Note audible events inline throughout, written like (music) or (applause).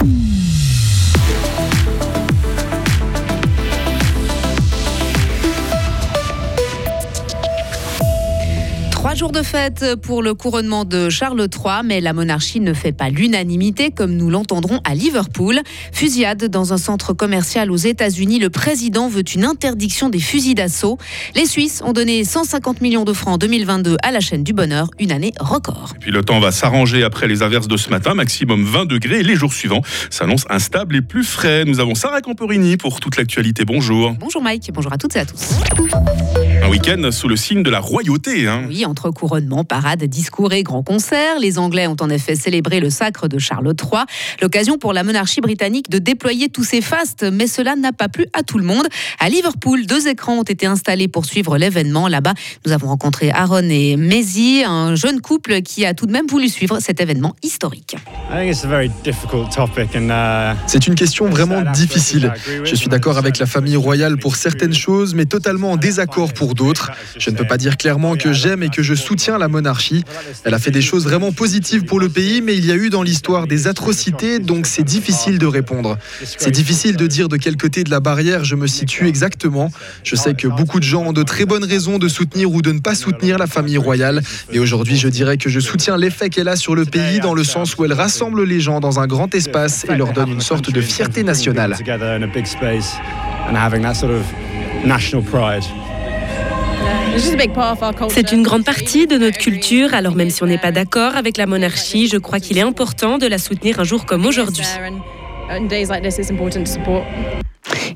Mm-hmm. Trois jours de fête pour le couronnement de Charles III, mais la monarchie ne fait pas l'unanimité comme nous l'entendrons à Liverpool. Fusillade dans un centre commercial aux États-Unis, le président veut une interdiction des fusils d'assaut. Les Suisses ont donné 150 millions de francs en 2022 à la chaîne du bonheur, une année record. Et puis le temps va s'arranger après les averses de ce matin, maximum 20 degrés. Et les jours suivants s'annoncent instables et plus frais. Nous avons Sarah Camporini pour toute l'actualité. Bonjour. Bonjour Mike, bonjour à toutes et à tous. Un week-end sous le signe de la royauté. Hein. Oui, entre couronnement, parade, discours et grands concerts. Les Anglais ont en effet célébré le sacre de Charles III. L'occasion pour la monarchie britannique de déployer tous ses fastes, mais cela n'a pas plu à tout le monde. À Liverpool, deux écrans ont été installés pour suivre l'événement. Là-bas, nous avons rencontré Aaron et Maisie, un jeune couple qui a tout de même voulu suivre cet événement historique. Uh, C'est une question vraiment difficile. Je suis d'accord avec la famille royale pour certaines choses, mais totalement en désaccord pour d'autres. Je ne peux pas dire clairement que j'aime et que je soutiens la monarchie. Elle a fait des choses vraiment positives pour le pays, mais il y a eu dans l'histoire des atrocités, donc c'est difficile de répondre. C'est difficile de dire de quel côté de la barrière je me situe exactement. Je sais que beaucoup de gens ont de très bonnes raisons de soutenir ou de ne pas soutenir la famille royale, mais aujourd'hui je dirais que je soutiens l'effet qu'elle a sur le pays dans le sens où elle rassemble les gens dans un grand espace et leur donne une sorte de fierté nationale. C'est une grande partie de notre culture, alors même si on n'est pas d'accord avec la monarchie, je crois qu'il est important de la soutenir un jour comme aujourd'hui.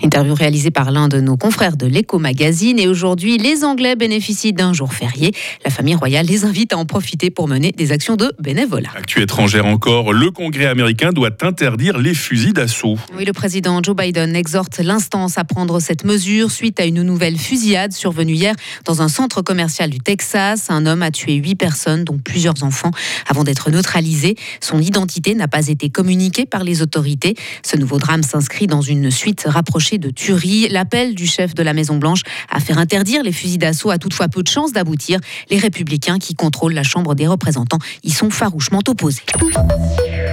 Interview réalisée par l'un de nos confrères de l'Eco Magazine. Et aujourd'hui, les Anglais bénéficient d'un jour férié. La famille royale les invite à en profiter pour mener des actions de bénévolat. Actu étrangère encore, le Congrès américain doit interdire les fusils d'assaut. Oui, le président Joe Biden exhorte l'instance à prendre cette mesure suite à une nouvelle fusillade survenue hier dans un centre commercial du Texas. Un homme a tué huit personnes, dont plusieurs enfants, avant d'être neutralisé. Son identité n'a pas été communiquée par les autorités. Ce nouveau drame s'inscrit dans une suite rapprochée de tuerie. L'appel du chef de la Maison-Blanche à faire interdire les fusils d'assaut a toutefois peu de chances d'aboutir. Les républicains qui contrôlent la Chambre des représentants y sont farouchement opposés.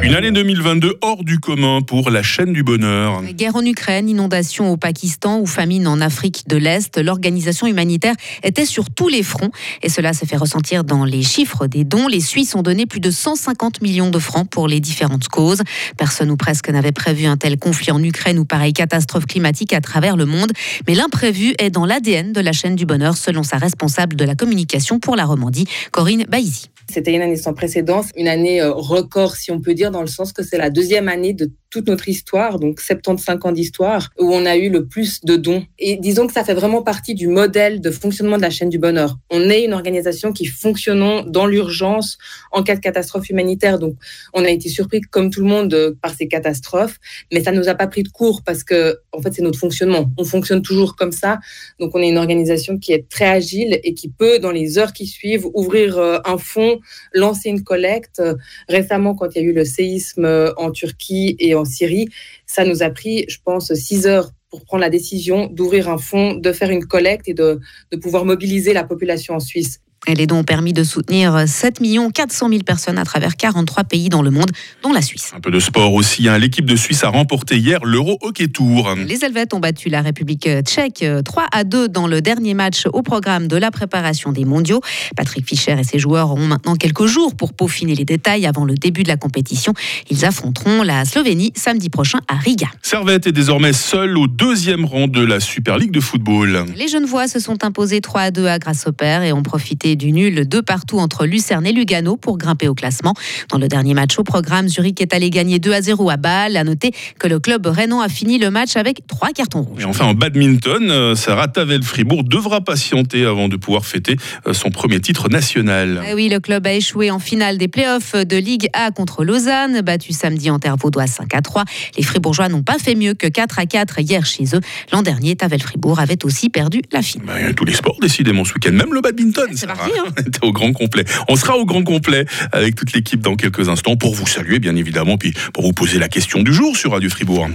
Une année 2022 hors du commun pour la chaîne du bonheur. Guerre en Ukraine, inondation au Pakistan ou famine en Afrique de l'Est, l'organisation humanitaire était sur tous les fronts et cela s'est fait ressentir dans les chiffres des dons. Les Suisses ont donné plus de 150 millions de francs pour les différentes causes. Personne ou presque n'avait prévu un tel conflit en Ukraine ou pareille catastrophe climatique à travers le monde, mais l'imprévu est dans l'ADN de la chaîne du bonheur selon sa responsable de la communication pour la Romandie, Corinne Baïzy. C'était une année sans précédent, une année euh, record si on peut dire, dans le sens que c'est la deuxième année de toute notre histoire, donc 75 ans d'histoire, où on a eu le plus de dons. Et disons que ça fait vraiment partie du modèle de fonctionnement de la chaîne du bonheur. On est une organisation qui fonctionnons dans l'urgence en cas de catastrophe humanitaire. Donc, on a été surpris, comme tout le monde, par ces catastrophes, mais ça nous a pas pris de cours parce que, en fait, c'est notre fonctionnement. On fonctionne toujours comme ça. Donc, on est une organisation qui est très agile et qui peut, dans les heures qui suivent, ouvrir euh, un fonds lancer une collecte. Récemment, quand il y a eu le séisme euh, en Turquie et en Syrie, ça nous a pris, je pense, six heures pour prendre la décision d'ouvrir un fonds, de faire une collecte et de, de pouvoir mobiliser la population en Suisse. Les dons ont permis de soutenir 7 400 000 personnes à travers 43 pays dans le monde, dont la Suisse. Un peu de sport aussi. Hein. L'équipe de Suisse a remporté hier l'Euro Hockey Tour. Les Helvètes ont battu la République tchèque 3 à 2 dans le dernier match au programme de la préparation des mondiaux. Patrick Fischer et ses joueurs auront maintenant quelques jours pour peaufiner les détails avant le début de la compétition. Ils affronteront la Slovénie samedi prochain à Riga. Servette est désormais seul au deuxième rang de la Super League de football. Les Genevois se sont imposés 3 à 2 à Grasshopper et ont profité du nul de partout entre Lucerne et Lugano pour grimper au classement. Dans le dernier match au programme, Zurich est allé gagner 2 à 0 à Bâle. À noter que le club Rénan a fini le match avec trois cartons rouges. Et enfin en badminton, euh, Sarah Tavel-Fribourg devra patienter avant de pouvoir fêter euh, son premier titre national. Eh oui, le club a échoué en finale des playoffs de Ligue A contre Lausanne, battu samedi en terre vaudois 5 à 3. Les Fribourgeois n'ont pas fait mieux que 4 à 4 hier chez eux. L'an dernier, Tavel-Fribourg avait aussi perdu la finale. Bah, tous les sports décidément ce week-end, même le badminton. Hein. (laughs) au grand complet. On sera au grand complet avec toute l'équipe dans quelques instants pour vous saluer, bien évidemment, puis pour vous poser la question du jour sur Radio Fribourg.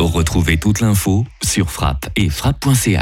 Retrouvez toute l'info sur frappe et frappe.ch.